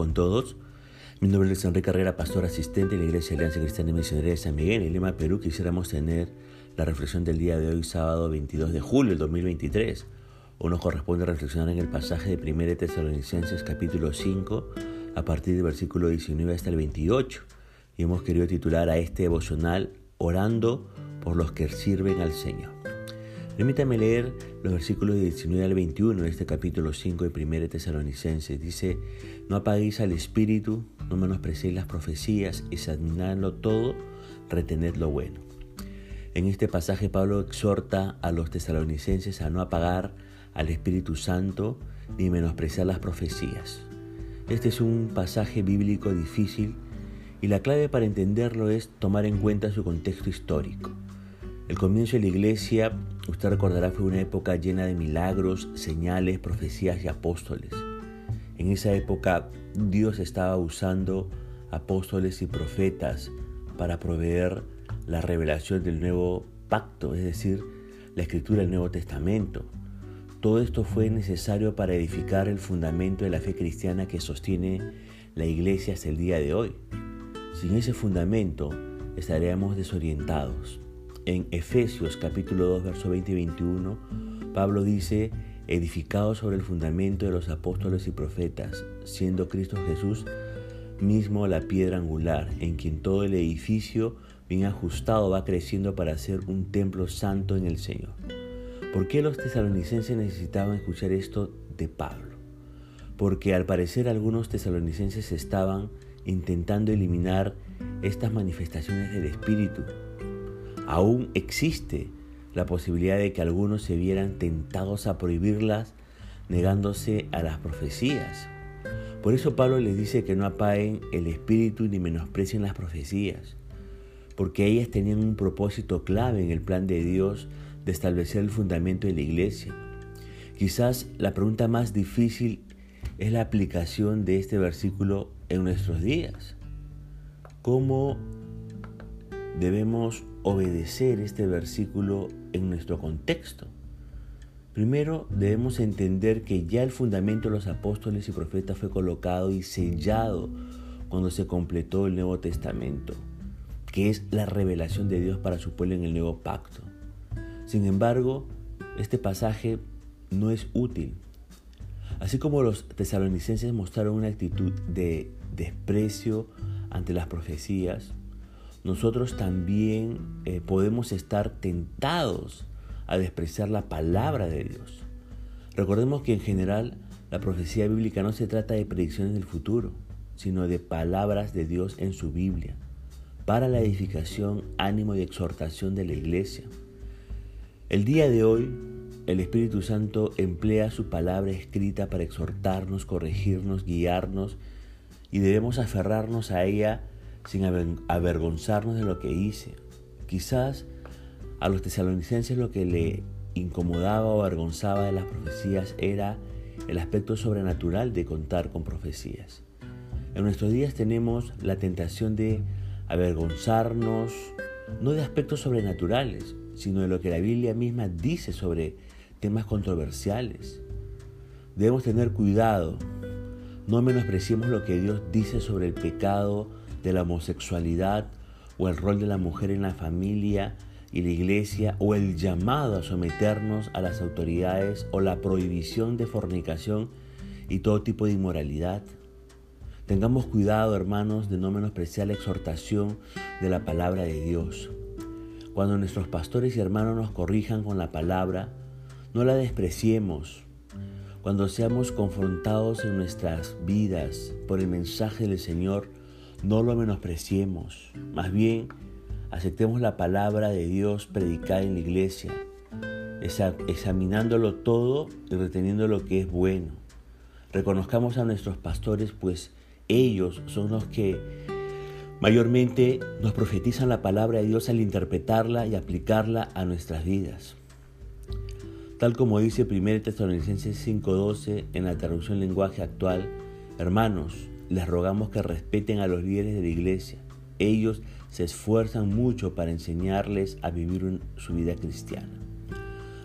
con todos. Mi nombre es Enrique Carrera, pastor asistente de la Iglesia Alianza Cristiana y Misionera de San Miguel, en Lima, Perú. Quisiéramos tener la reflexión del día de hoy, sábado 22 de julio del 2023. Hoy nos corresponde reflexionar en el pasaje de 1 Tesalonicenses capítulo 5, a partir del versículo 19 hasta el 28. Y hemos querido titular a este devocional Orando por los que sirven al Señor. Permítame leer los versículos de 19 al 21 de este capítulo 5 de 1 Tesalonicenses. Dice, no apaguéis al espíritu, no menosprecéis las profecías, examinadlo todo, retened lo bueno. En este pasaje Pablo exhorta a los tesalonicenses a no apagar al Espíritu Santo ni menospreciar las profecías. Este es un pasaje bíblico difícil y la clave para entenderlo es tomar en cuenta su contexto histórico. El comienzo de la iglesia, usted recordará, fue una época llena de milagros, señales, profecías y apóstoles. En esa época Dios estaba usando apóstoles y profetas para proveer la revelación del nuevo pacto, es decir, la escritura del Nuevo Testamento. Todo esto fue necesario para edificar el fundamento de la fe cristiana que sostiene la iglesia hasta el día de hoy. Sin ese fundamento estaríamos desorientados. En Efesios capítulo 2, verso 20 y 21, Pablo dice, edificado sobre el fundamento de los apóstoles y profetas, siendo Cristo Jesús mismo la piedra angular, en quien todo el edificio bien ajustado va creciendo para ser un templo santo en el Señor. ¿Por qué los tesalonicenses necesitaban escuchar esto de Pablo? Porque al parecer algunos tesalonicenses estaban intentando eliminar estas manifestaciones del Espíritu aún existe la posibilidad de que algunos se vieran tentados a prohibirlas negándose a las profecías. Por eso Pablo les dice que no apaguen el espíritu ni menosprecien las profecías, porque ellas tenían un propósito clave en el plan de Dios de establecer el fundamento de la iglesia. Quizás la pregunta más difícil es la aplicación de este versículo en nuestros días. ¿Cómo debemos obedecer este versículo en nuestro contexto. Primero debemos entender que ya el fundamento de los apóstoles y profetas fue colocado y sellado cuando se completó el Nuevo Testamento, que es la revelación de Dios para su pueblo en el Nuevo Pacto. Sin embargo, este pasaje no es útil. Así como los tesalonicenses mostraron una actitud de desprecio ante las profecías, nosotros también eh, podemos estar tentados a despreciar la palabra de Dios. Recordemos que en general la profecía bíblica no se trata de predicciones del futuro, sino de palabras de Dios en su Biblia, para la edificación, ánimo y exhortación de la iglesia. El día de hoy, el Espíritu Santo emplea su palabra escrita para exhortarnos, corregirnos, guiarnos, y debemos aferrarnos a ella sin avergonzarnos de lo que hice. Quizás a los tesalonicenses lo que le incomodaba o avergonzaba de las profecías era el aspecto sobrenatural de contar con profecías. En nuestros días tenemos la tentación de avergonzarnos, no de aspectos sobrenaturales, sino de lo que la Biblia misma dice sobre temas controversiales. Debemos tener cuidado, no menospreciemos lo que Dios dice sobre el pecado de la homosexualidad o el rol de la mujer en la familia y la iglesia o el llamado a someternos a las autoridades o la prohibición de fornicación y todo tipo de inmoralidad. Tengamos cuidado, hermanos, de no menospreciar la exhortación de la palabra de Dios. Cuando nuestros pastores y hermanos nos corrijan con la palabra, no la despreciemos. Cuando seamos confrontados en nuestras vidas por el mensaje del Señor, no lo menospreciemos, más bien aceptemos la palabra de Dios predicada en la iglesia, examinándolo todo y reteniendo lo que es bueno. Reconozcamos a nuestros pastores, pues ellos son los que mayormente nos profetizan la palabra de Dios al interpretarla y aplicarla a nuestras vidas. Tal como dice 1 Tesalonicenses 5:12 en la traducción lenguaje actual, hermanos, les rogamos que respeten a los líderes de la iglesia. Ellos se esfuerzan mucho para enseñarles a vivir su vida cristiana.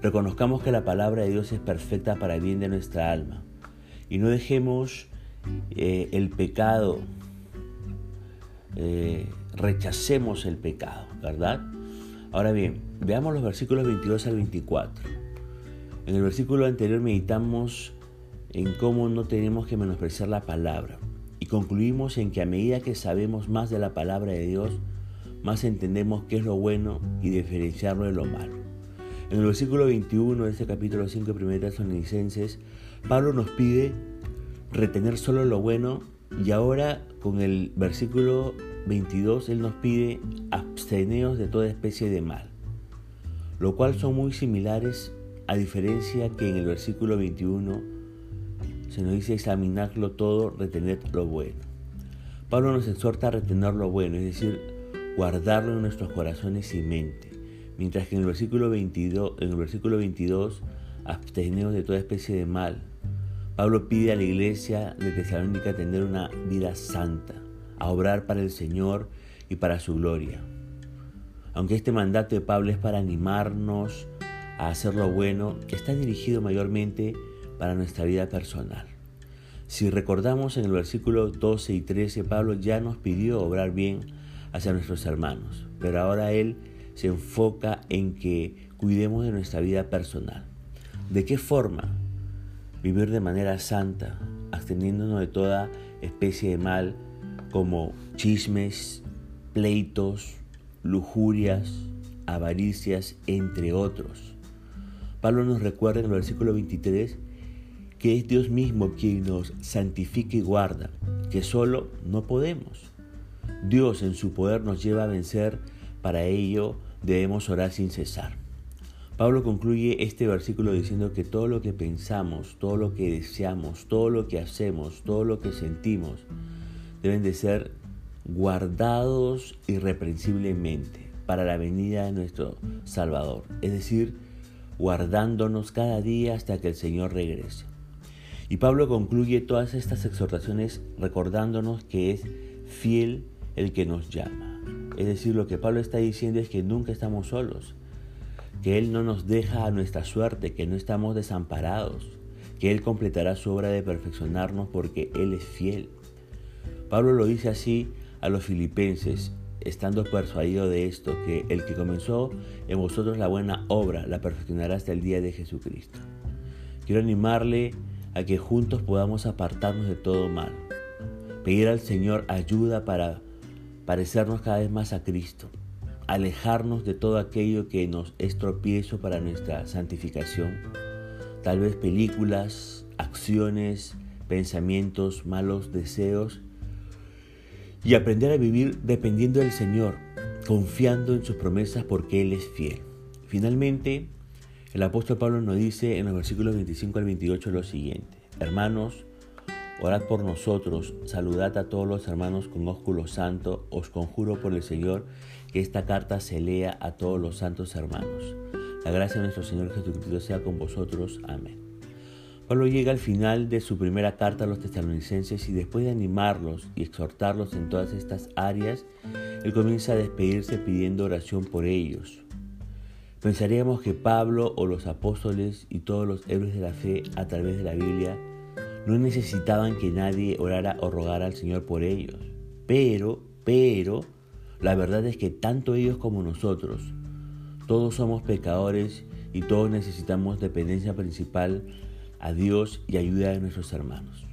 Reconozcamos que la palabra de Dios es perfecta para el bien de nuestra alma y no dejemos eh, el pecado, eh, rechacemos el pecado, ¿verdad? Ahora bien, veamos los versículos 22 al 24. En el versículo anterior meditamos en cómo no tenemos que menospreciar la palabra concluimos en que a medida que sabemos más de la palabra de Dios, más entendemos qué es lo bueno y diferenciarlo de lo malo. En el versículo 21 de este capítulo 5 de 1 Tesalonicenses, Pablo nos pide retener solo lo bueno y ahora con el versículo 22 él nos pide absteneos de toda especie de mal, lo cual son muy similares a diferencia que en el versículo 21 se nos dice examinarlo todo, retener lo bueno. Pablo nos exhorta a retener lo bueno, es decir, guardarlo en nuestros corazones y mente. Mientras que en el versículo 22, en el versículo 22 absteneos de toda especie de mal, Pablo pide a la iglesia de Tesalónica tener una vida santa, a obrar para el Señor y para su gloria. Aunque este mandato de Pablo es para animarnos a hacer lo bueno, está dirigido mayormente para nuestra vida personal. Si recordamos en el versículo 12 y 13, Pablo ya nos pidió obrar bien hacia nuestros hermanos, pero ahora él se enfoca en que cuidemos de nuestra vida personal. ¿De qué forma? vivir de manera santa, absteniéndonos de toda especie de mal como chismes, pleitos, lujurias, avaricias, entre otros. Pablo nos recuerda en el versículo 23 que es Dios mismo quien nos santifica y guarda, que solo no podemos. Dios en su poder nos lleva a vencer, para ello debemos orar sin cesar. Pablo concluye este versículo diciendo que todo lo que pensamos, todo lo que deseamos, todo lo que hacemos, todo lo que sentimos, deben de ser guardados irreprensiblemente para la venida de nuestro Salvador. Es decir, guardándonos cada día hasta que el Señor regrese. Y Pablo concluye todas estas exhortaciones recordándonos que es fiel el que nos llama. Es decir, lo que Pablo está diciendo es que nunca estamos solos que Él no nos deja a nuestra suerte, que no estamos desamparados, que Él completará su obra de perfeccionarnos porque Él es fiel. Pablo lo dice así a los filipenses, estando persuadido de esto, que el que comenzó en vosotros la buena obra la perfeccionará hasta el día de Jesucristo. Quiero animarle a que juntos podamos apartarnos de todo mal, pedir al Señor ayuda para parecernos cada vez más a Cristo alejarnos de todo aquello que nos es tropiezo para nuestra santificación. Tal vez películas, acciones, pensamientos, malos deseos. Y aprender a vivir dependiendo del Señor, confiando en sus promesas porque Él es fiel. Finalmente, el apóstol Pablo nos dice en los versículos 25 al 28 lo siguiente. Hermanos, orad por nosotros, saludad a todos los hermanos con ósculo santo, os conjuro por el Señor que esta carta se lea a todos los santos hermanos. La gracia de nuestro Señor Jesucristo sea con vosotros. Amén. Pablo llega al final de su primera carta a los tesalonicenses y después de animarlos y exhortarlos en todas estas áreas, él comienza a despedirse pidiendo oración por ellos. Pensaríamos que Pablo o los apóstoles y todos los héroes de la fe a través de la Biblia no necesitaban que nadie orara o rogara al Señor por ellos. Pero, pero, la verdad es que tanto ellos como nosotros, todos somos pecadores y todos necesitamos dependencia principal a Dios y ayuda de nuestros hermanos.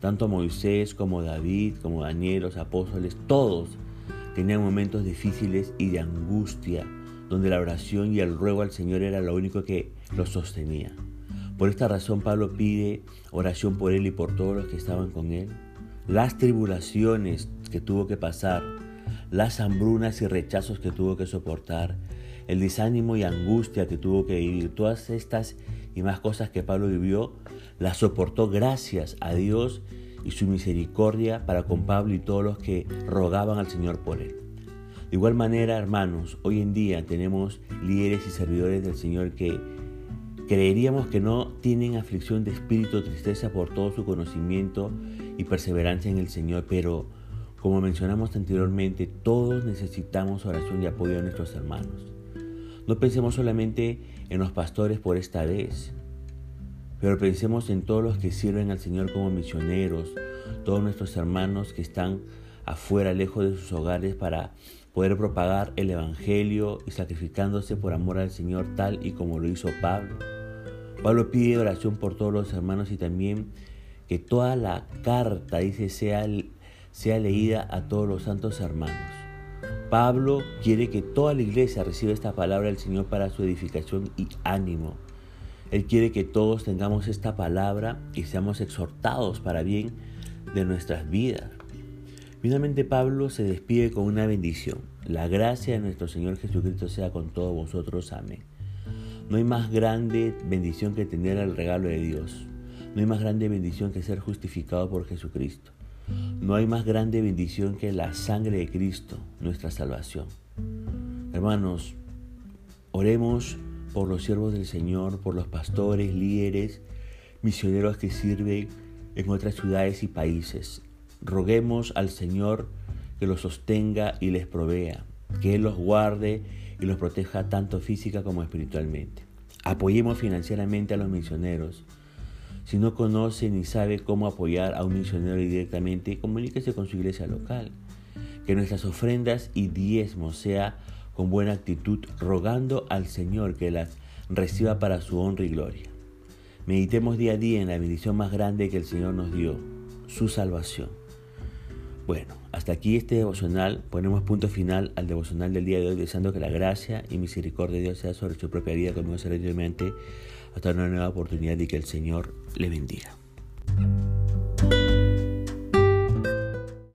Tanto Moisés como David, como Daniel, los apóstoles, todos tenían momentos difíciles y de angustia, donde la oración y el ruego al Señor era lo único que los sostenía. Por esta razón Pablo pide oración por él y por todos los que estaban con él. Las tribulaciones que tuvo que pasar, las hambrunas y rechazos que tuvo que soportar, el desánimo y angustia que tuvo que vivir, todas estas y más cosas que Pablo vivió, las soportó gracias a Dios y su misericordia para con Pablo y todos los que rogaban al Señor por él. De igual manera, hermanos, hoy en día tenemos líderes y servidores del Señor que creeríamos que no tienen aflicción de espíritu tristeza por todo su conocimiento y perseverancia en el Señor, pero como mencionamos anteriormente, todos necesitamos oración y apoyo de nuestros hermanos. No pensemos solamente en los pastores por esta vez, pero pensemos en todos los que sirven al Señor como misioneros todos nuestros hermanos que están afuera, lejos de sus hogares, para poder propagar el Evangelio y sacrificándose por amor al Señor tal y como lo hizo Pablo. Pablo pide oración por todos los hermanos y también que toda la carta, dice, sea, sea leída a todos los santos hermanos. Pablo quiere que toda la iglesia reciba esta palabra del Señor para su edificación y ánimo. Él quiere que todos tengamos esta palabra y seamos exhortados para bien de nuestras vidas. Finalmente Pablo se despide con una bendición. La gracia de nuestro Señor Jesucristo sea con todos vosotros. Amén. No hay más grande bendición que tener el regalo de Dios. No hay más grande bendición que ser justificado por Jesucristo. No hay más grande bendición que la sangre de Cristo, nuestra salvación. Hermanos, oremos por los siervos del Señor, por los pastores, líderes, misioneros que sirven en otras ciudades y países roguemos al Señor que los sostenga y les provea, que Él los guarde y los proteja tanto física como espiritualmente. Apoyemos financieramente a los misioneros. Si no conoce ni sabe cómo apoyar a un misionero directamente, comuníquese con su iglesia local. Que nuestras ofrendas y diezmos sea con buena actitud, rogando al Señor que las reciba para su honra y gloria. Meditemos día a día en la bendición más grande que el Señor nos dio, su salvación. Bueno, hasta aquí este devocional. Ponemos punto final al devocional del día de hoy, deseando que la gracia y misericordia de Dios sea sobre su propia vida, conmigo será hasta una nueva oportunidad y que el Señor le bendiga.